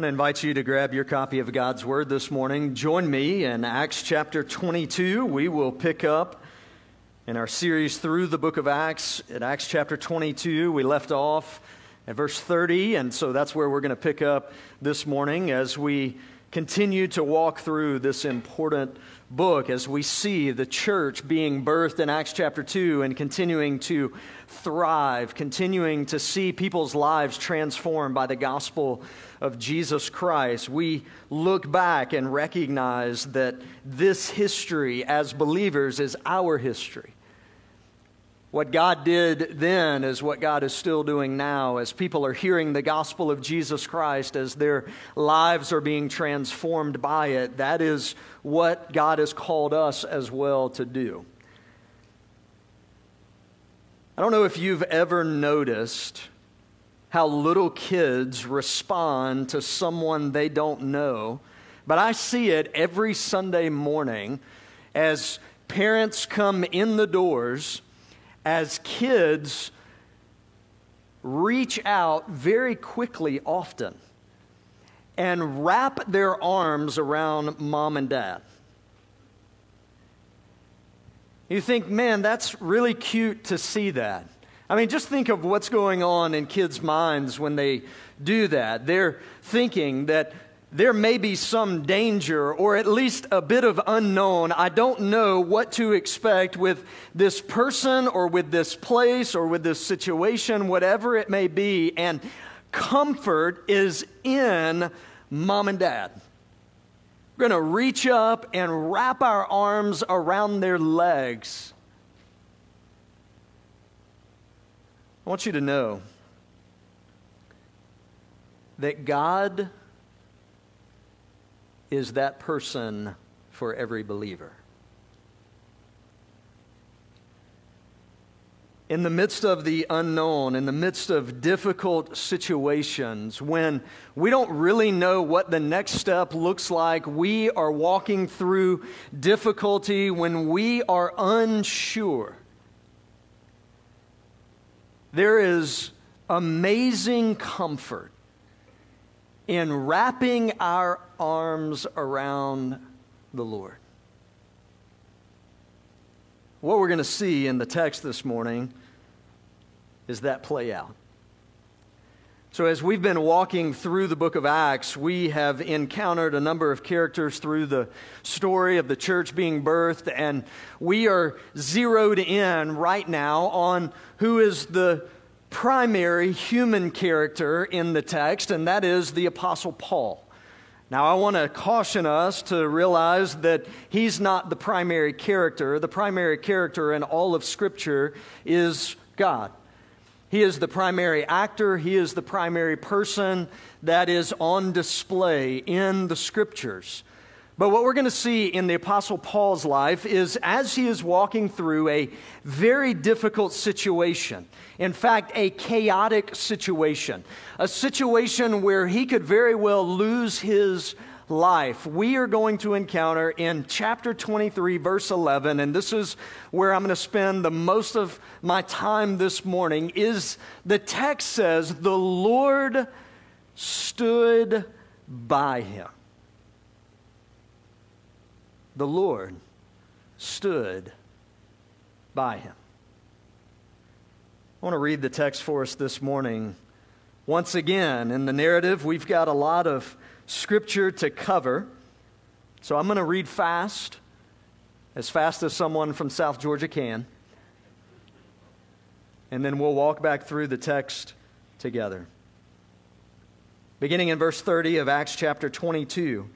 want to invite you to grab your copy of God's Word this morning. Join me in Acts chapter 22. We will pick up in our series through the book of Acts at Acts chapter 22. We left off at verse 30, and so that's where we're going to pick up this morning as we continue to walk through this important book as we see the church being birthed in Acts chapter 2 and continuing to thrive, continuing to see people's lives transformed by the gospel of Jesus Christ. We look back and recognize that this history as believers is our history. What God did then is what God is still doing now as people are hearing the gospel of Jesus Christ, as their lives are being transformed by it. That is what God has called us as well to do. I don't know if you've ever noticed how little kids respond to someone they don't know, but I see it every Sunday morning as parents come in the doors as kids reach out very quickly, often, and wrap their arms around mom and dad. You think, man, that's really cute to see that. I mean, just think of what's going on in kids' minds when they do that. They're thinking that there may be some danger or at least a bit of unknown. I don't know what to expect with this person or with this place or with this situation, whatever it may be. And comfort is in mom and dad. We're going to reach up and wrap our arms around their legs. I want you to know that God is that person for every believer. in the midst of the unknown, in the midst of difficult situations, when we don't really know what the next step looks like, we are walking through difficulty, when we are unsure, there is amazing comfort in wrapping our arms around the Lord. What we're going to see in the text this morning is that play out. So, as we've been walking through the book of Acts, we have encountered a number of characters through the story of the church being birthed, and we are zeroed in right now on who is the primary human character in the text, and that is the Apostle Paul. Now, I want to caution us to realize that he's not the primary character. The primary character in all of Scripture is God. He is the primary actor, he is the primary person that is on display in the Scriptures. But what we're going to see in the Apostle Paul's life is as he is walking through a very difficult situation, in fact, a chaotic situation, a situation where he could very well lose his life, we are going to encounter in chapter 23, verse 11, and this is where I'm going to spend the most of my time this morning, is the text says, The Lord stood by him the Lord stood by him. I want to read the text for us this morning. Once again, in the narrative, we've got a lot of scripture to cover. So I'm going to read fast, as fast as someone from South Georgia can. And then we'll walk back through the text together. Beginning in verse 30 of Acts chapter 22.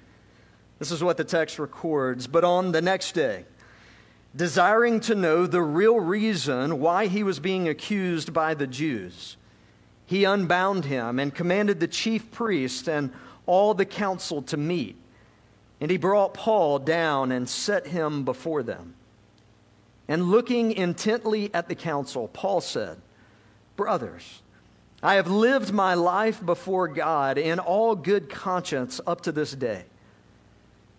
This is what the text records. But on the next day, desiring to know the real reason why he was being accused by the Jews, he unbound him and commanded the chief priest and all the council to meet. And he brought Paul down and set him before them. And looking intently at the council, Paul said, Brothers, I have lived my life before God in all good conscience up to this day.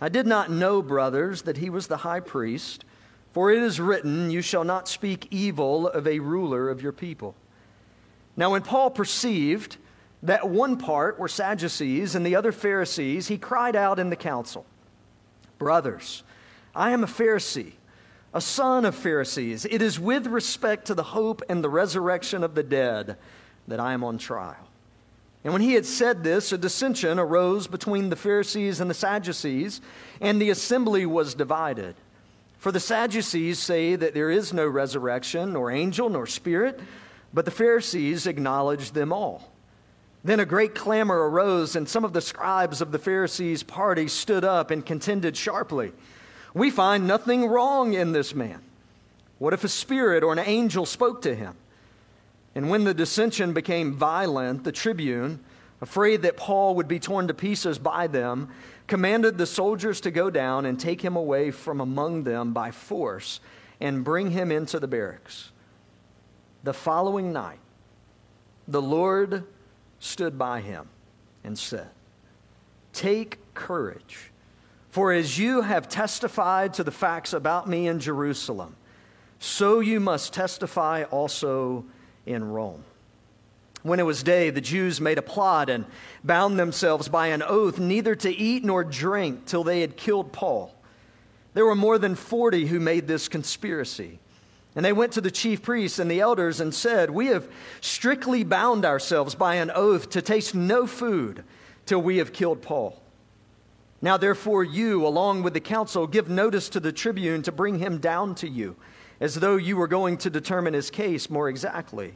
I did not know, brothers, that he was the high priest, for it is written, You shall not speak evil of a ruler of your people. Now, when Paul perceived that one part were Sadducees and the other Pharisees, he cried out in the council, Brothers, I am a Pharisee, a son of Pharisees. It is with respect to the hope and the resurrection of the dead that I am on trial. And when he had said this, a dissension arose between the Pharisees and the Sadducees, and the assembly was divided. For the Sadducees say that there is no resurrection, nor angel, nor spirit, but the Pharisees acknowledge them all. Then a great clamor arose, and some of the scribes of the Pharisees' party stood up and contended sharply. We find nothing wrong in this man. What if a spirit or an angel spoke to him? And when the dissension became violent, the tribune, afraid that Paul would be torn to pieces by them, commanded the soldiers to go down and take him away from among them by force and bring him into the barracks. The following night, the Lord stood by him and said, Take courage. For as you have testified to the facts about me in Jerusalem, so you must testify also in Rome. When it was day, the Jews made a plot and bound themselves by an oath neither to eat nor drink till they had killed Paul. There were more than 40 who made this conspiracy. And they went to the chief priests and the elders and said, We have strictly bound ourselves by an oath to taste no food till we have killed Paul. Now, therefore, you, along with the council, give notice to the tribune to bring him down to you, as though you were going to determine his case more exactly.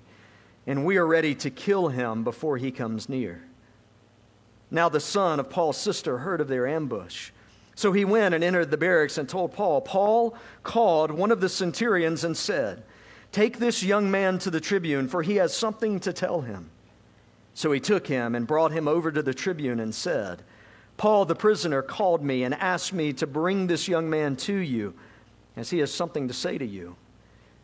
And we are ready to kill him before he comes near. Now, the son of Paul's sister heard of their ambush. So he went and entered the barracks and told Paul. Paul called one of the centurions and said, Take this young man to the tribune, for he has something to tell him. So he took him and brought him over to the tribune and said, Paul the prisoner called me and asked me to bring this young man to you, as he has something to say to you.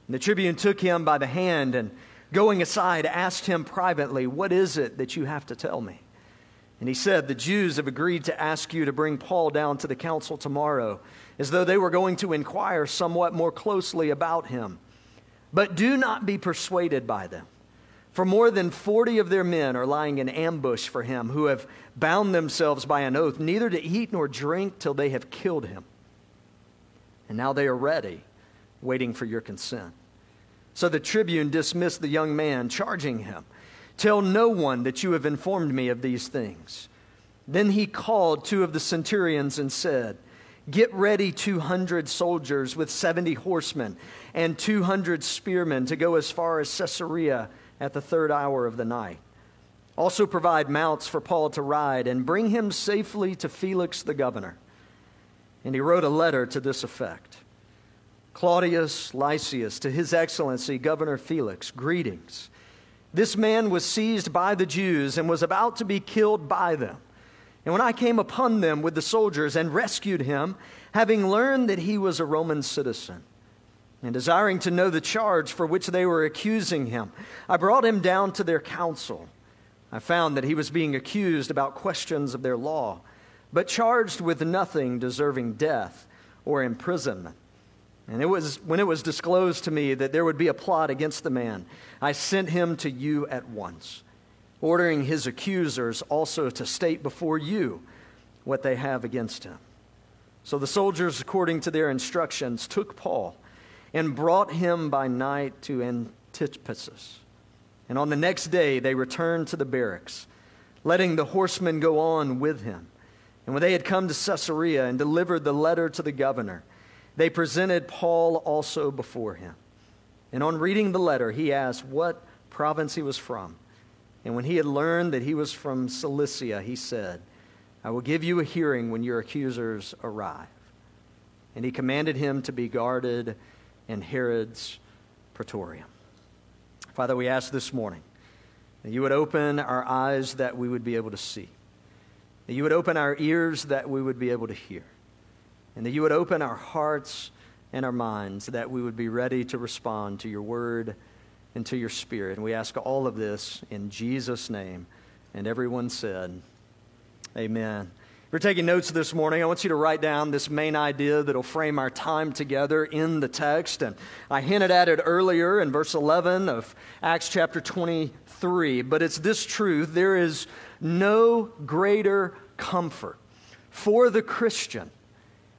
And the tribune took him by the hand and, going aside, asked him privately, What is it that you have to tell me? And he said, The Jews have agreed to ask you to bring Paul down to the council tomorrow, as though they were going to inquire somewhat more closely about him. But do not be persuaded by them. For more than 40 of their men are lying in ambush for him, who have bound themselves by an oath, neither to eat nor drink till they have killed him. And now they are ready, waiting for your consent. So the tribune dismissed the young man, charging him, Tell no one that you have informed me of these things. Then he called two of the centurions and said, Get ready 200 soldiers with 70 horsemen and 200 spearmen to go as far as Caesarea at the third hour of the night. Also, provide mounts for Paul to ride and bring him safely to Felix the governor. And he wrote a letter to this effect Claudius Lysias, to his excellency, Governor Felix, greetings. This man was seized by the Jews and was about to be killed by them. And when I came upon them with the soldiers and rescued him, having learned that he was a Roman citizen, and desiring to know the charge for which they were accusing him, I brought him down to their council. I found that he was being accused about questions of their law, but charged with nothing deserving death or imprisonment. And it was when it was disclosed to me that there would be a plot against the man, I sent him to you at once, ordering his accusers also to state before you what they have against him. So the soldiers, according to their instructions, took Paul and brought him by night to Antipatris. And on the next day they returned to the barracks, letting the horsemen go on with him. And when they had come to Caesarea and delivered the letter to the governor, they presented Paul also before him. And on reading the letter, he asked what province he was from. And when he had learned that he was from Cilicia, he said, I will give you a hearing when your accusers arrive. And he commanded him to be guarded in Herod's praetorium. Father, we ask this morning that you would open our eyes that we would be able to see. That you would open our ears that we would be able to hear, and that you would open our hearts and our minds that we would be ready to respond to your word and to your spirit. And we ask all of this in Jesus' name. And everyone said, Amen. If you're taking notes this morning, I want you to write down this main idea that'll frame our time together in the text. And I hinted at it earlier in verse 11 of Acts chapter 23, but it's this truth there is no greater comfort for the Christian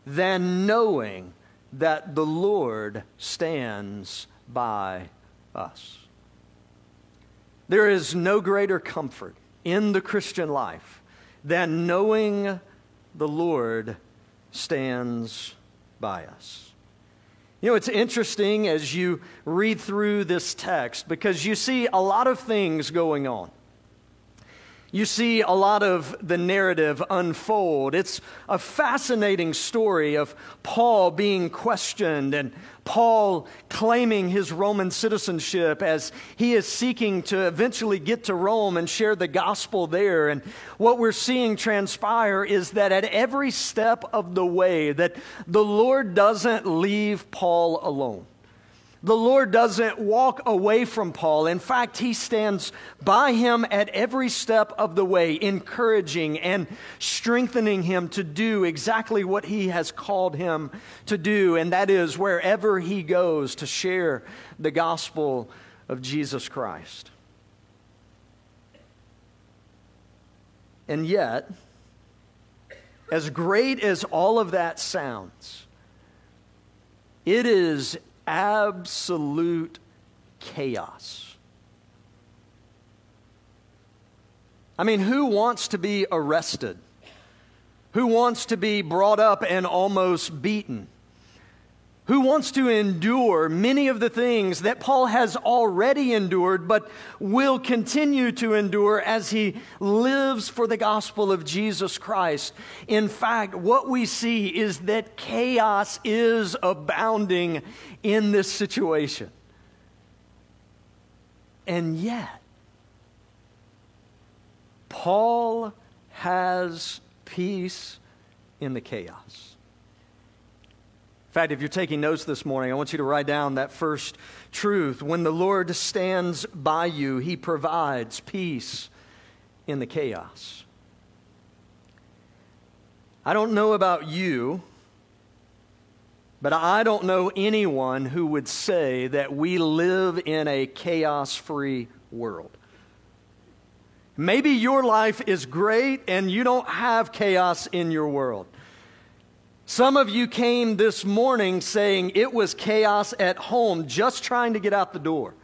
than knowing that the Lord stands by us. There is no greater comfort in the Christian life than knowing the Lord stands by us. You know, it's interesting as you read through this text because you see a lot of things going on you see a lot of the narrative unfold. It's a fascinating story of Paul being questioned and Paul claiming his Roman citizenship as he is seeking to eventually get to Rome and share the gospel there. And what we're seeing transpire is that at every step of the way that the Lord doesn't leave Paul alone. The Lord doesn't walk away from Paul. In fact, he stands by him at every step of the way, encouraging and strengthening him to do exactly what he has called him to do, and that is wherever he goes to share the gospel of Jesus Christ. And yet, as great as all of that sounds, it is absolute chaos. I mean, who wants to be arrested? Who wants to be brought up and almost beaten? Who wants to endure many of the things that Paul has already endured, but will continue to endure as he lives for the gospel of Jesus Christ. In fact, what we see is that chaos is abounding in this situation. And yet, Paul has peace in the chaos. In fact, if you're taking notes this morning, I want you to write down that first truth. When the Lord stands by you, he provides peace in the chaos. I don't know about you, but I don't know anyone who would say that we live in a chaos free world. Maybe your life is great and you don't have chaos in your world. Some of you came this morning saying it was chaos at home just trying to get out the door.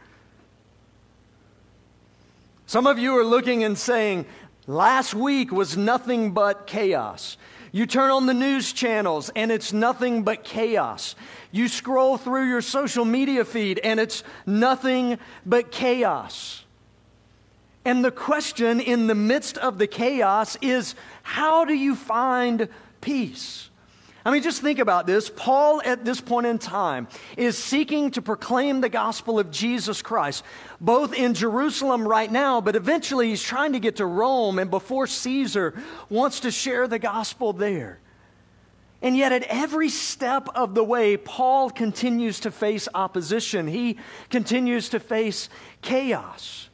Some of you are looking and saying, last week was nothing but chaos. You turn on the news channels and it's nothing but chaos. You scroll through your social media feed and it's nothing but chaos. And the question in the midst of the chaos is how do you find peace? I mean, just think about this. Paul, at this point in time, is seeking to proclaim the gospel of Jesus Christ, both in Jerusalem right now, but eventually he's trying to get to Rome, and before Caesar, wants to share the gospel there. And yet, at every step of the way, Paul continues to face opposition. He continues to face chaos.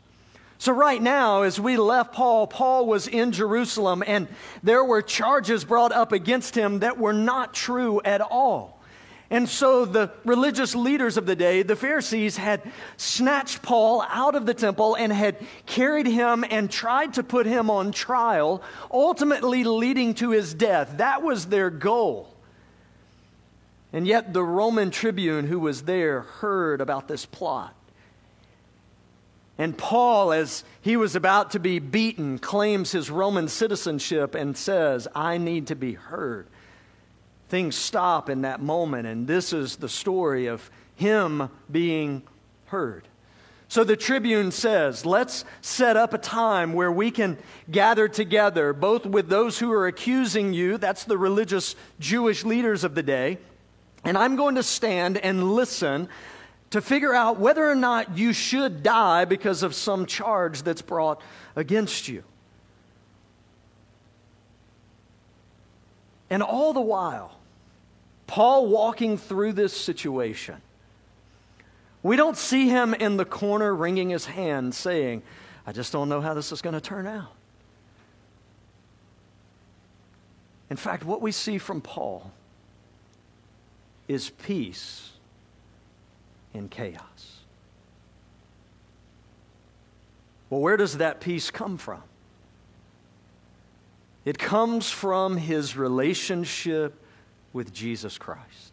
So, right now, as we left Paul, Paul was in Jerusalem, and there were charges brought up against him that were not true at all. And so the religious leaders of the day, the Pharisees, had snatched Paul out of the temple and had carried him and tried to put him on trial, ultimately leading to his death. That was their goal. And yet the Roman tribune who was there heard about this plot. And Paul, as he was about to be beaten, claims his Roman citizenship and says, I need to be heard. Things stop in that moment, and this is the story of him being heard. So the tribune says, Let's set up a time where we can gather together, both with those who are accusing you, that's the religious Jewish leaders of the day, and I'm going to stand and listen to figure out whether or not you should die because of some charge that's brought against you. And all the while, Paul walking through this situation, we don't see him in the corner wringing his hand saying, I just don't know how this is going to turn out. In fact, what we see from Paul is peace in chaos. Well, where does that peace come from? It comes from his relationship with Jesus Christ.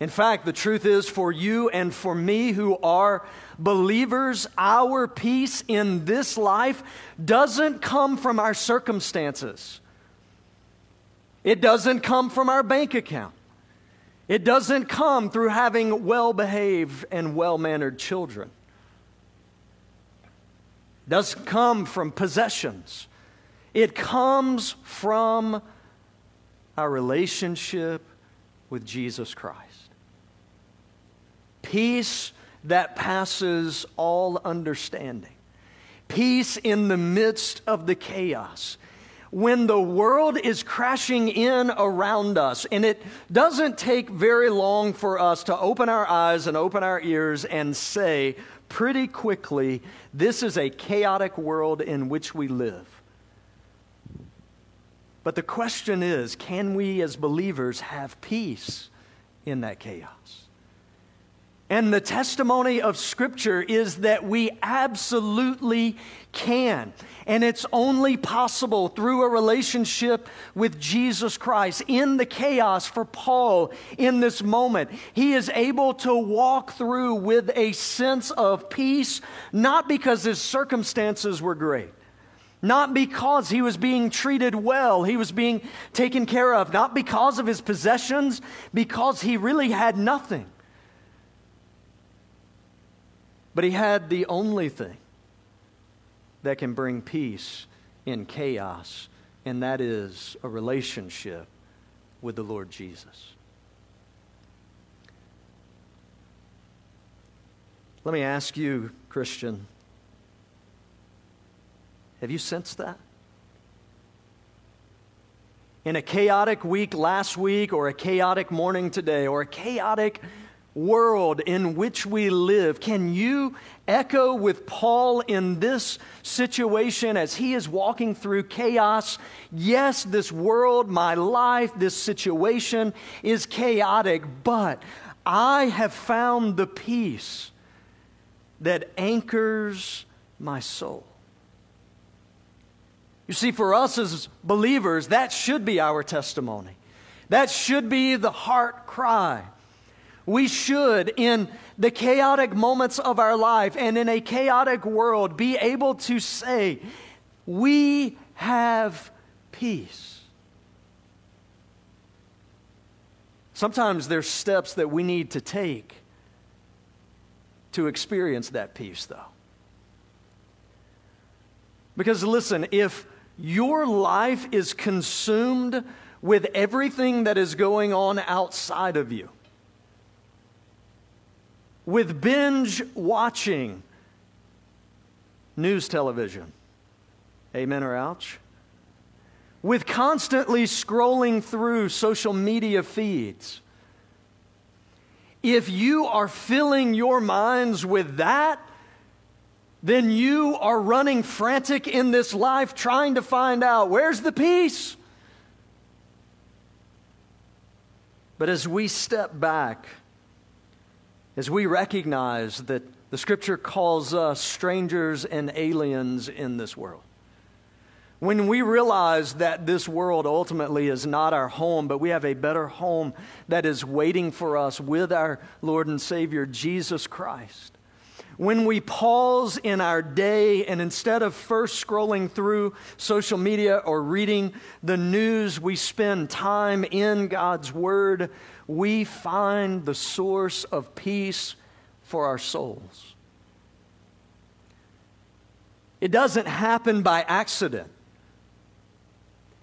In fact, the truth is for you and for me who are believers, our peace in this life doesn't come from our circumstances. It doesn't come from our bank account. It doesn't come through having well behaved and well mannered children. It doesn't come from possessions. It comes from our relationship with Jesus Christ. Peace that passes all understanding. Peace in the midst of the chaos when the world is crashing in around us, and it doesn't take very long for us to open our eyes and open our ears and say pretty quickly, this is a chaotic world in which we live. But the question is can we as believers have peace in that chaos? And the testimony of Scripture is that we absolutely can. And it's only possible through a relationship with Jesus Christ. In the chaos for Paul in this moment, he is able to walk through with a sense of peace, not because his circumstances were great. Not because he was being treated well, he was being taken care of, not because of his possessions, because he really had nothing. But he had the only thing that can bring peace in chaos, and that is a relationship with the Lord Jesus. Let me ask you, Christian, have you sensed that? In a chaotic week last week, or a chaotic morning today, or a chaotic world in which we live. Can you echo with Paul in this situation as he is walking through chaos? Yes, this world, my life, this situation is chaotic, but I have found the peace that anchors my soul. You see, for us as believers, that should be our testimony. That should be the heart cry we should, in the chaotic moments of our life and in a chaotic world, be able to say, We have peace. Sometimes there's steps that we need to take to experience that peace, though. Because listen, if your life is consumed with everything that is going on outside of you, with binge watching news television. Amen or ouch? With constantly scrolling through social media feeds. If you are filling your minds with that, then you are running frantic in this life trying to find out where's the peace. But as we step back, as we recognize that the scripture calls us strangers and aliens in this world. When we realize that this world ultimately is not our home, but we have a better home that is waiting for us with our Lord and Savior, Jesus Christ. When we pause in our day and instead of first scrolling through social media or reading the news, we spend time in God's Word we find the source of peace for our souls. It doesn't happen by accident,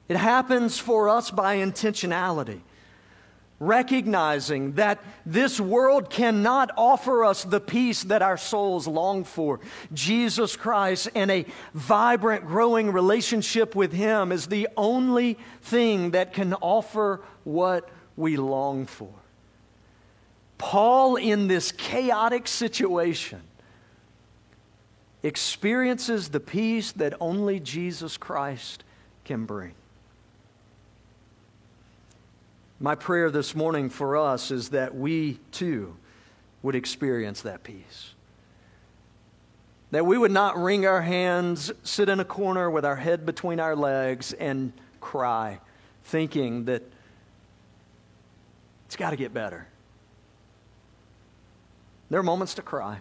it happens for us by intentionality. recognizing that this world cannot offer us the peace that our souls long for. Jesus Christ and a vibrant, growing relationship with Him is the only thing that can offer what we long for. Paul, in this chaotic situation, experiences the peace that only Jesus Christ can bring. My prayer this morning for us is that we too would experience that peace. That we would not wring our hands, sit in a corner with our head between our legs, and cry, thinking that it's got to get better. There are moments to cry,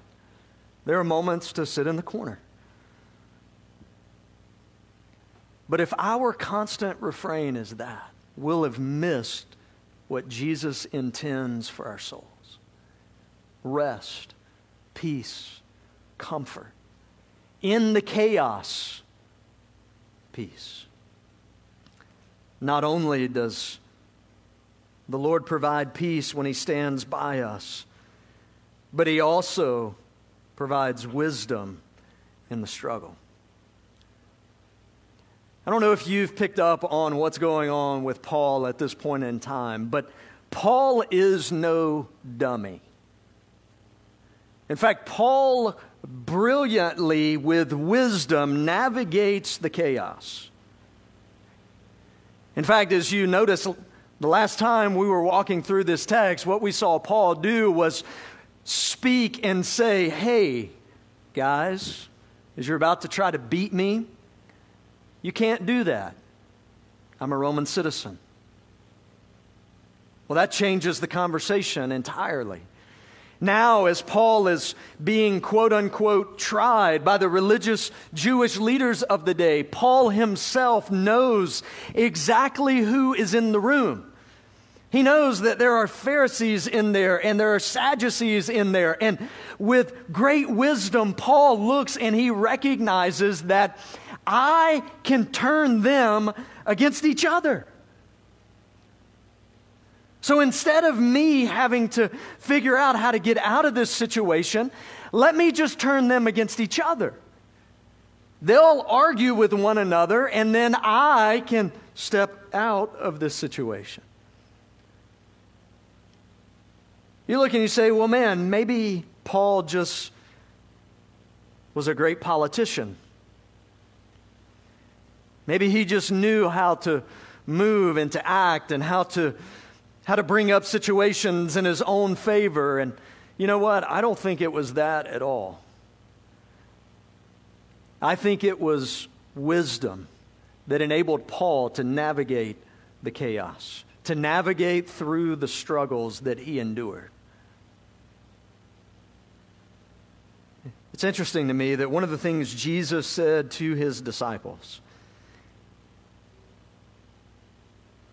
there are moments to sit in the corner. But if our constant refrain is that, we'll have missed what Jesus intends for our souls rest, peace, comfort. In the chaos, peace. Not only does the Lord provide peace when He stands by us, but He also provides wisdom in the struggle. I don't know if you've picked up on what's going on with Paul at this point in time, but Paul is no dummy. In fact, Paul brilliantly, with wisdom, navigates the chaos. In fact, as you notice, the last time we were walking through this text, what we saw Paul do was speak and say, Hey, guys, as you're about to try to beat me, you can't do that. I'm a Roman citizen. Well, that changes the conversation entirely. Now, as Paul is being quote unquote tried by the religious Jewish leaders of the day, Paul himself knows exactly who is in the room. He knows that there are Pharisees in there and there are Sadducees in there. And with great wisdom, Paul looks and he recognizes that I can turn them against each other. So instead of me having to figure out how to get out of this situation, let me just turn them against each other. They'll argue with one another, and then I can step out of this situation. You look and you say, well, man, maybe Paul just was a great politician. Maybe he just knew how to move and to act and how to how to bring up situations in his own favor and you know what? I don't think it was that at all. I think it was wisdom that enabled Paul to navigate the chaos, to navigate through the struggles that he endured. It's interesting to me that one of the things Jesus said to his disciples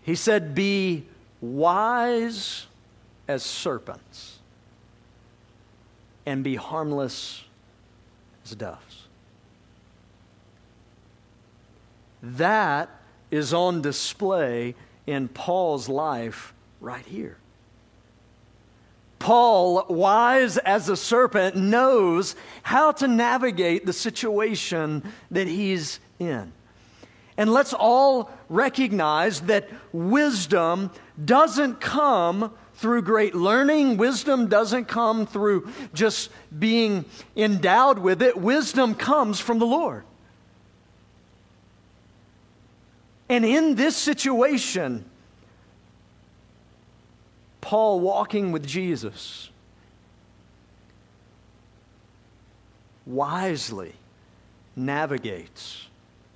He said, Be wise as serpents and be harmless as doves. That is on display in Paul's life right here. Paul, wise as a serpent, knows how to navigate the situation that he's in. And let's all recognize that wisdom doesn't come through great learning. Wisdom doesn't come through just being endowed with it. Wisdom comes from the Lord. And in this situation, Paul walking with Jesus wisely navigates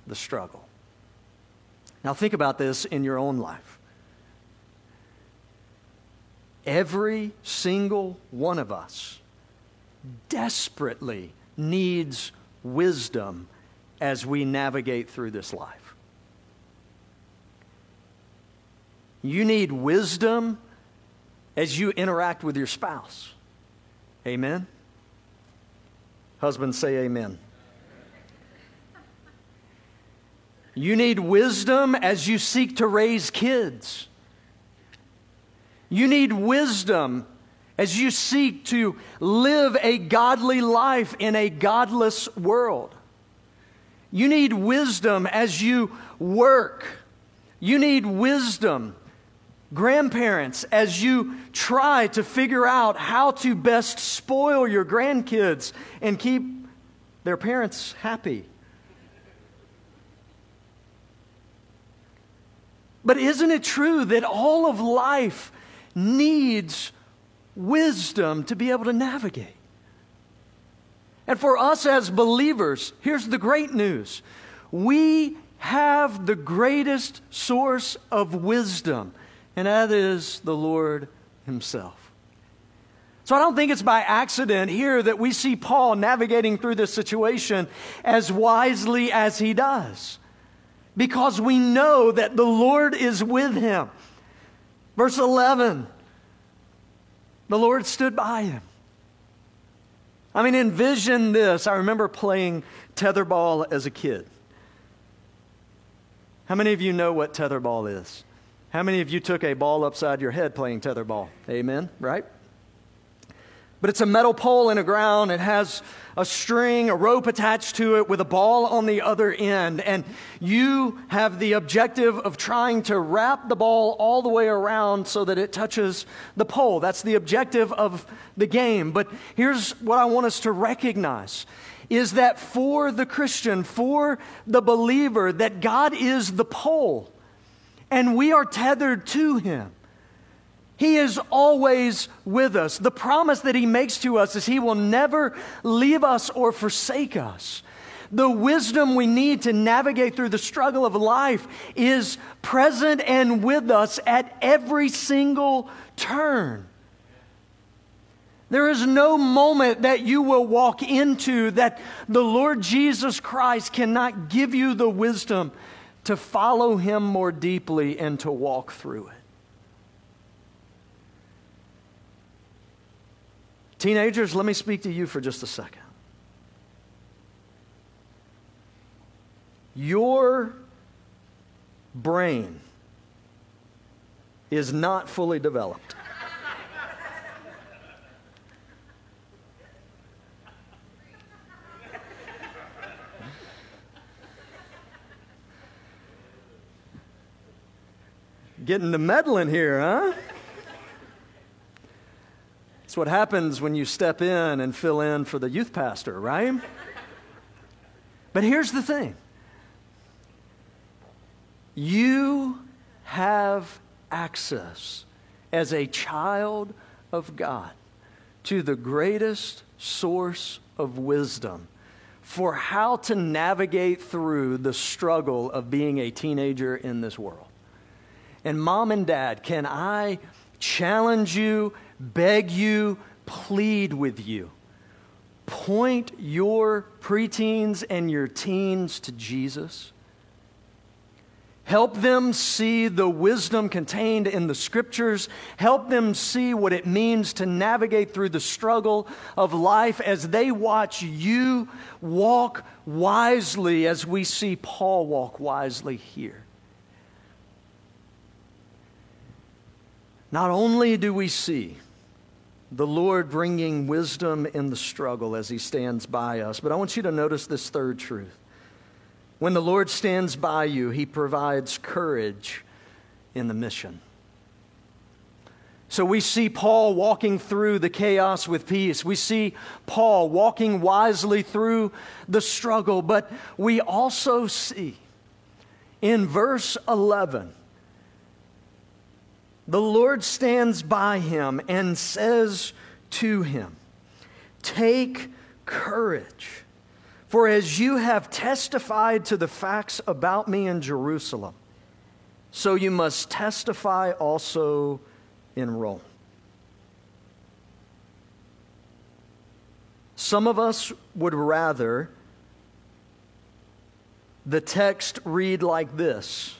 the struggle. Now, think about this in your own life. Every single one of us desperately needs wisdom as we navigate through this life. You need wisdom as you interact with your spouse. Amen? Husbands say amen. You need wisdom as you seek to raise kids. You need wisdom as you seek to live a godly life in a godless world. You need wisdom as you work. You need wisdom, grandparents, as you try to figure out how to best spoil your grandkids and keep their parents happy. But isn't it true that all of life needs wisdom to be able to navigate? And for us as believers, here's the great news we have the greatest source of wisdom, and that is the Lord Himself. So I don't think it's by accident here that we see Paul navigating through this situation as wisely as he does because we know that the Lord is with him. Verse 11 the Lord stood by him. I mean, envision this. I remember playing tetherball as a kid. How many of you know what tetherball is? How many of you took a ball upside your head playing tetherball? Amen, right? But it's a metal pole in the ground. It has a string, a rope attached to it with a ball on the other end. And you have the objective of trying to wrap the ball all the way around so that it touches the pole. That's the objective of the game. But here's what I want us to recognize is that for the Christian, for the believer, that God is the pole and we are tethered to him. He is always with us. The promise that He makes to us is He will never leave us or forsake us. The wisdom we need to navigate through the struggle of life is present and with us at every single turn. There is no moment that you will walk into that the Lord Jesus Christ cannot give you the wisdom to follow Him more deeply and to walk through it. Teenagers, let me speak to you for just a second. Your brain is not fully developed. Getting to meddling here, huh? It's what happens when you step in and fill in for the youth pastor, right? But here's the thing you have access as a child of God to the greatest source of wisdom for how to navigate through the struggle of being a teenager in this world. And, mom and dad, can I challenge you beg you, plead with you. Point your preteens and your teens to Jesus. Help them see the wisdom contained in the scriptures. Help them see what it means to navigate through the struggle of life as they watch you walk wisely, as we see Paul walk wisely here. Not only do we see the Lord bringing wisdom in the struggle as He stands by us. But I want you to notice this third truth. When the Lord stands by you, He provides courage in the mission. So we see Paul walking through the chaos with peace. We see Paul walking wisely through the struggle. But we also see in verse 11 the Lord stands by him and says to him, Take courage, for as you have testified to the facts about me in Jerusalem, so you must testify also in Rome. Some of us would rather the text read like this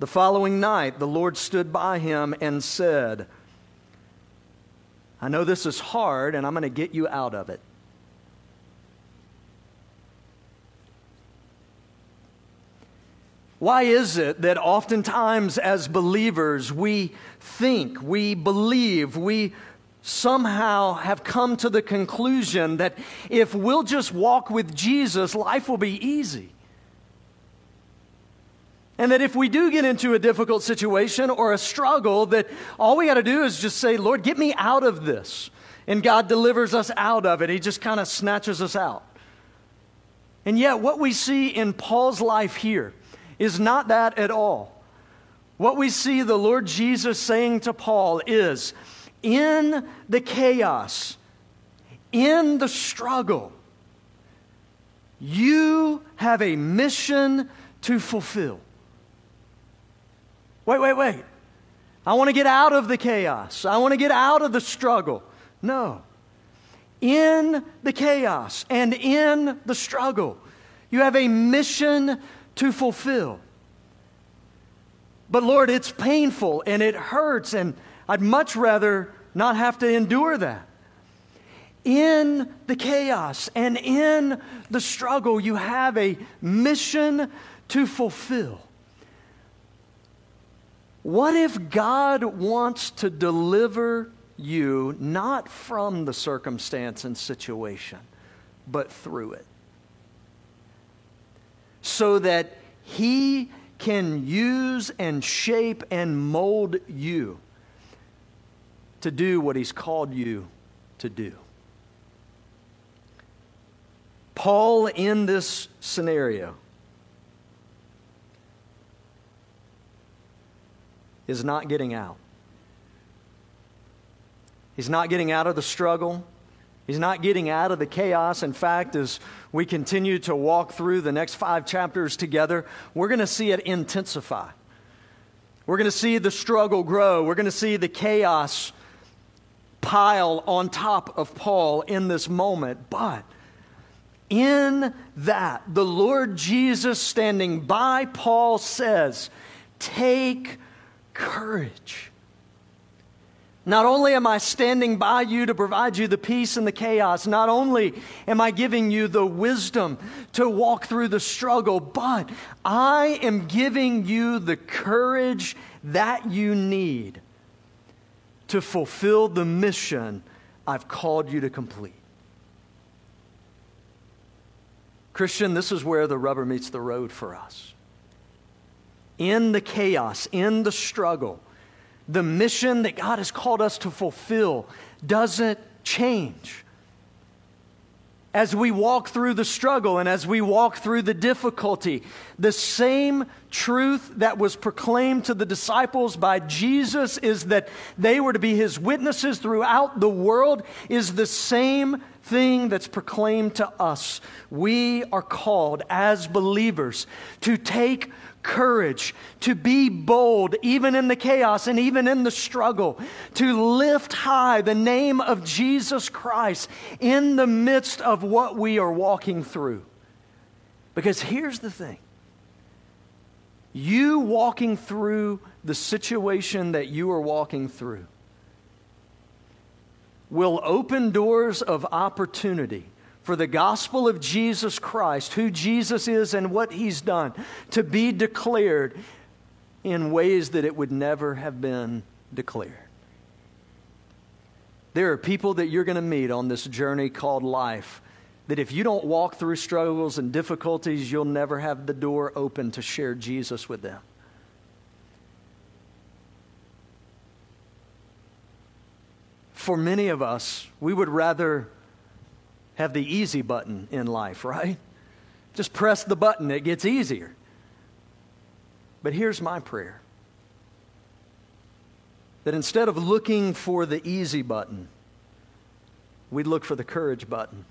the following night, the Lord stood by him and said, I know this is hard, and I'm going to get you out of it. Why is it that oftentimes as believers we think, we believe, we somehow have come to the conclusion that if we'll just walk with Jesus, life will be easy? And that if we do get into a difficult situation or a struggle, that all we got to do is just say, Lord, get me out of this. And God delivers us out of it. He just kind of snatches us out. And yet, what we see in Paul's life here is not that at all. What we see the Lord Jesus saying to Paul is in the chaos, in the struggle, you have a mission to fulfill. Wait, wait, wait. I want to get out of the chaos. I want to get out of the struggle. No. In the chaos and in the struggle, you have a mission to fulfill. But Lord, it's painful and it hurts, and I'd much rather not have to endure that. In the chaos and in the struggle, you have a mission to fulfill. What if God wants to deliver you not from the circumstance and situation, but through it? so that He can use and shape and mold you to do what He's called you to do. Paul, in this scenario, is not getting out. He's not getting out of the struggle. He's not getting out of the chaos. In fact, as we continue to walk through the next five chapters together, we're going to see it intensify. We're going to see the struggle grow. We're going to see the chaos pile on top of Paul in this moment. But in that, the Lord Jesus standing by Paul says, Take courage. Not only am I standing by you to provide you the peace and the chaos, not only am I giving you the wisdom to walk through the struggle, but I am giving you the courage that you need to fulfill the mission I've called you to complete. Christian, this is where the rubber meets the road for us. In the chaos, in the struggle, the mission that God has called us to fulfill doesn't change. As we walk through the struggle and as we walk through the difficulty, the same truth that was proclaimed to the disciples by Jesus is that they were to be his witnesses throughout the world, is the same thing that's proclaimed to us. We are called as believers to take courage, to be bold, even in the chaos and even in the struggle, to lift high the name of Jesus Christ in the midst of what we are walking through. Because here's the thing you walking through the situation that you are walking through will open doors of opportunity for the gospel of Jesus Christ, who Jesus is and what he's done, to be declared in ways that it would never have been declared. There are people that you're going to meet on this journey called life that if you don't walk through struggles and difficulties, you'll never have the door open to share Jesus with them. For many of us, we would rather have the easy button in life, right? Just press the button, it gets easier. But here's my prayer that instead of looking for the easy button, we'd look for the courage button.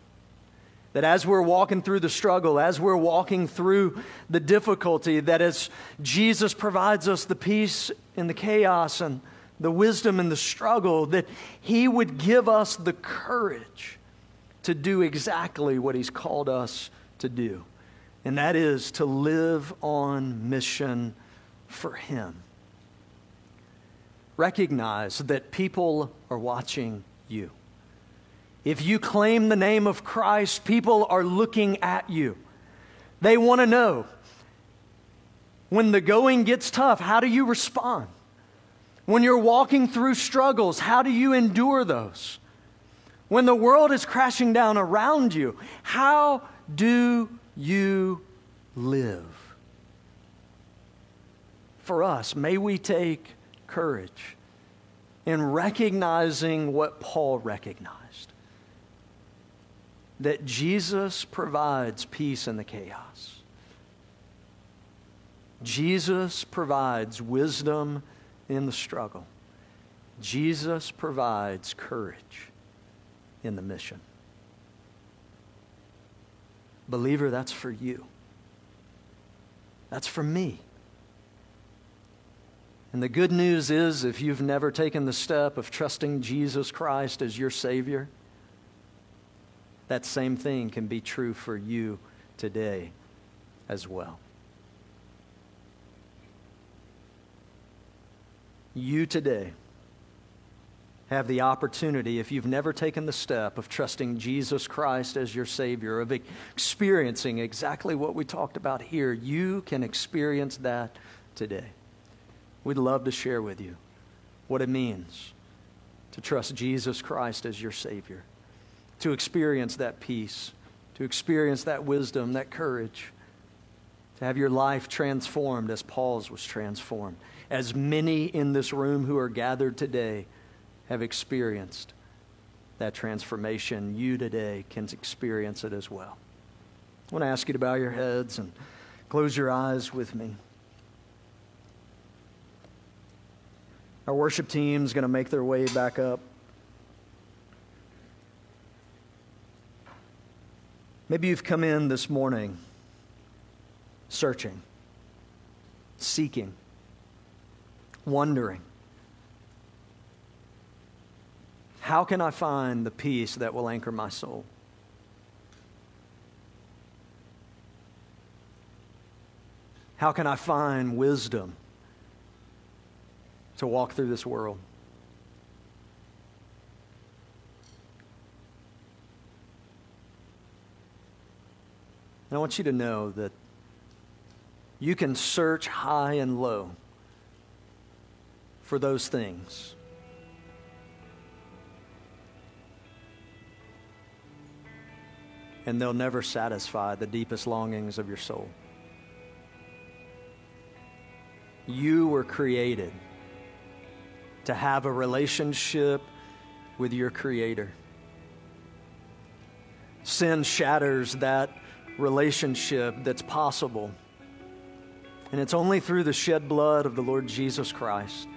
That as we're walking through the struggle, as we're walking through the difficulty, that as Jesus provides us the peace in the chaos and the wisdom in the struggle, that He would give us the courage to do exactly what He's called us to do, and that is to live on mission for Him. Recognize that people are watching you. If you claim the name of Christ, people are looking at you. They want to know When the going gets tough, how do you respond? When you're walking through struggles, how do you endure those? When the world is crashing down around you, how do you live? For us, may we take courage in recognizing what Paul recognized that Jesus provides peace in the chaos. Jesus provides wisdom in the struggle. Jesus provides courage in the mission. Believer, that's for you. That's for me. And the good news is if you've never taken the step of trusting Jesus Christ as your Savior, that same thing can be true for you today as well. You today have the opportunity, if you've never taken the step of trusting Jesus Christ as your Savior, of experiencing exactly what we talked about here, you can experience that today. We'd love to share with you what it means to trust Jesus Christ as your Savior, to experience that peace, to experience that wisdom, that courage, to have your life transformed as Paul's was transformed. As many in this room who are gathered today have experienced that transformation, you today can experience it as well. I want to ask you to bow your heads and close your eyes with me. Our worship team is going to make their way back up. Maybe you've come in this morning searching, seeking, wondering. How can I find the peace that will anchor my soul? How can I find wisdom to walk through this world. And I want you to know that you can search high and low for those things. And they'll never satisfy the deepest longings of your soul. You were created to have a relationship with your Creator. Sin shatters that relationship that's possible. And it's only through the shed blood of the Lord Jesus Christ,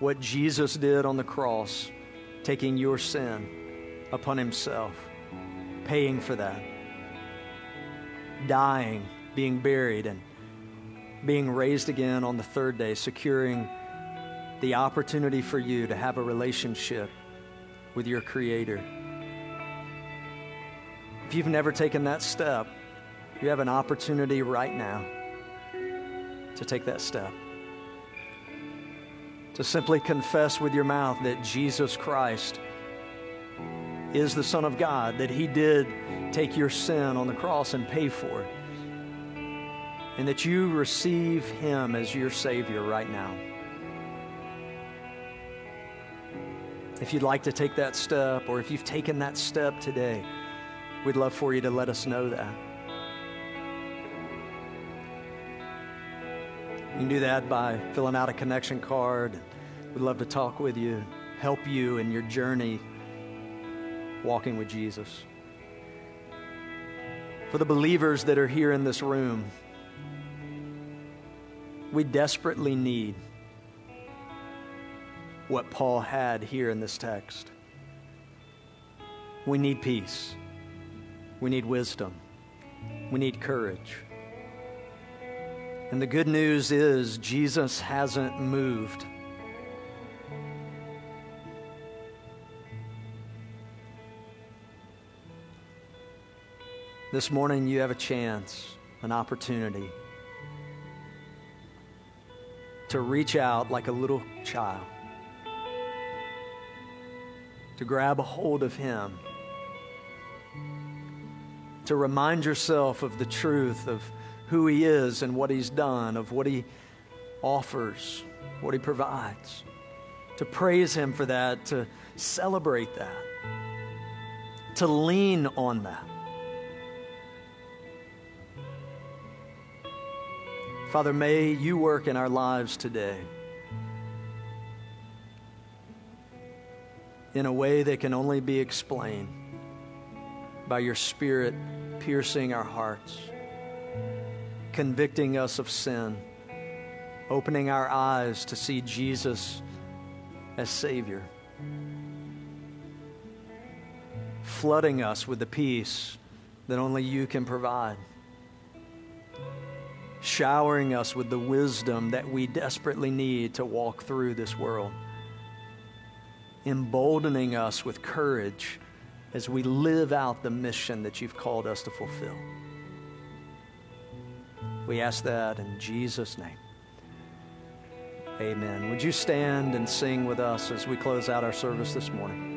what Jesus did on the cross, taking your sin upon Himself, paying for that, dying, being buried, and being raised again on the third day, securing the opportunity for you to have a relationship with your Creator. If you've never taken that step, you have an opportunity right now to take that step. To simply confess with your mouth that Jesus Christ is the Son of God, that He did take your sin on the cross and pay for it, and that you receive Him as your Savior right now. If you'd like to take that step, or if you've taken that step today, we'd love for you to let us know that. You can do that by filling out a connection card. We'd love to talk with you, help you in your journey walking with Jesus. For the believers that are here in this room, we desperately need what Paul had here in this text. We need peace. We need wisdom. We need courage. And the good news is, Jesus hasn't moved. This morning, you have a chance, an opportunity to reach out like a little child to grab a hold of Him, to remind yourself of the truth of who He is and what He's done, of what He offers, what He provides. To praise Him for that, to celebrate that, to lean on that. Father, may you work in our lives today in a way that can only be explained by your Spirit piercing our hearts, convicting us of sin, opening our eyes to see Jesus as Savior, flooding us with the peace that only you can provide showering us with the wisdom that we desperately need to walk through this world, emboldening us with courage as we live out the mission that you've called us to fulfill. We ask that in Jesus' name. Amen. Would you stand and sing with us as we close out our service this morning?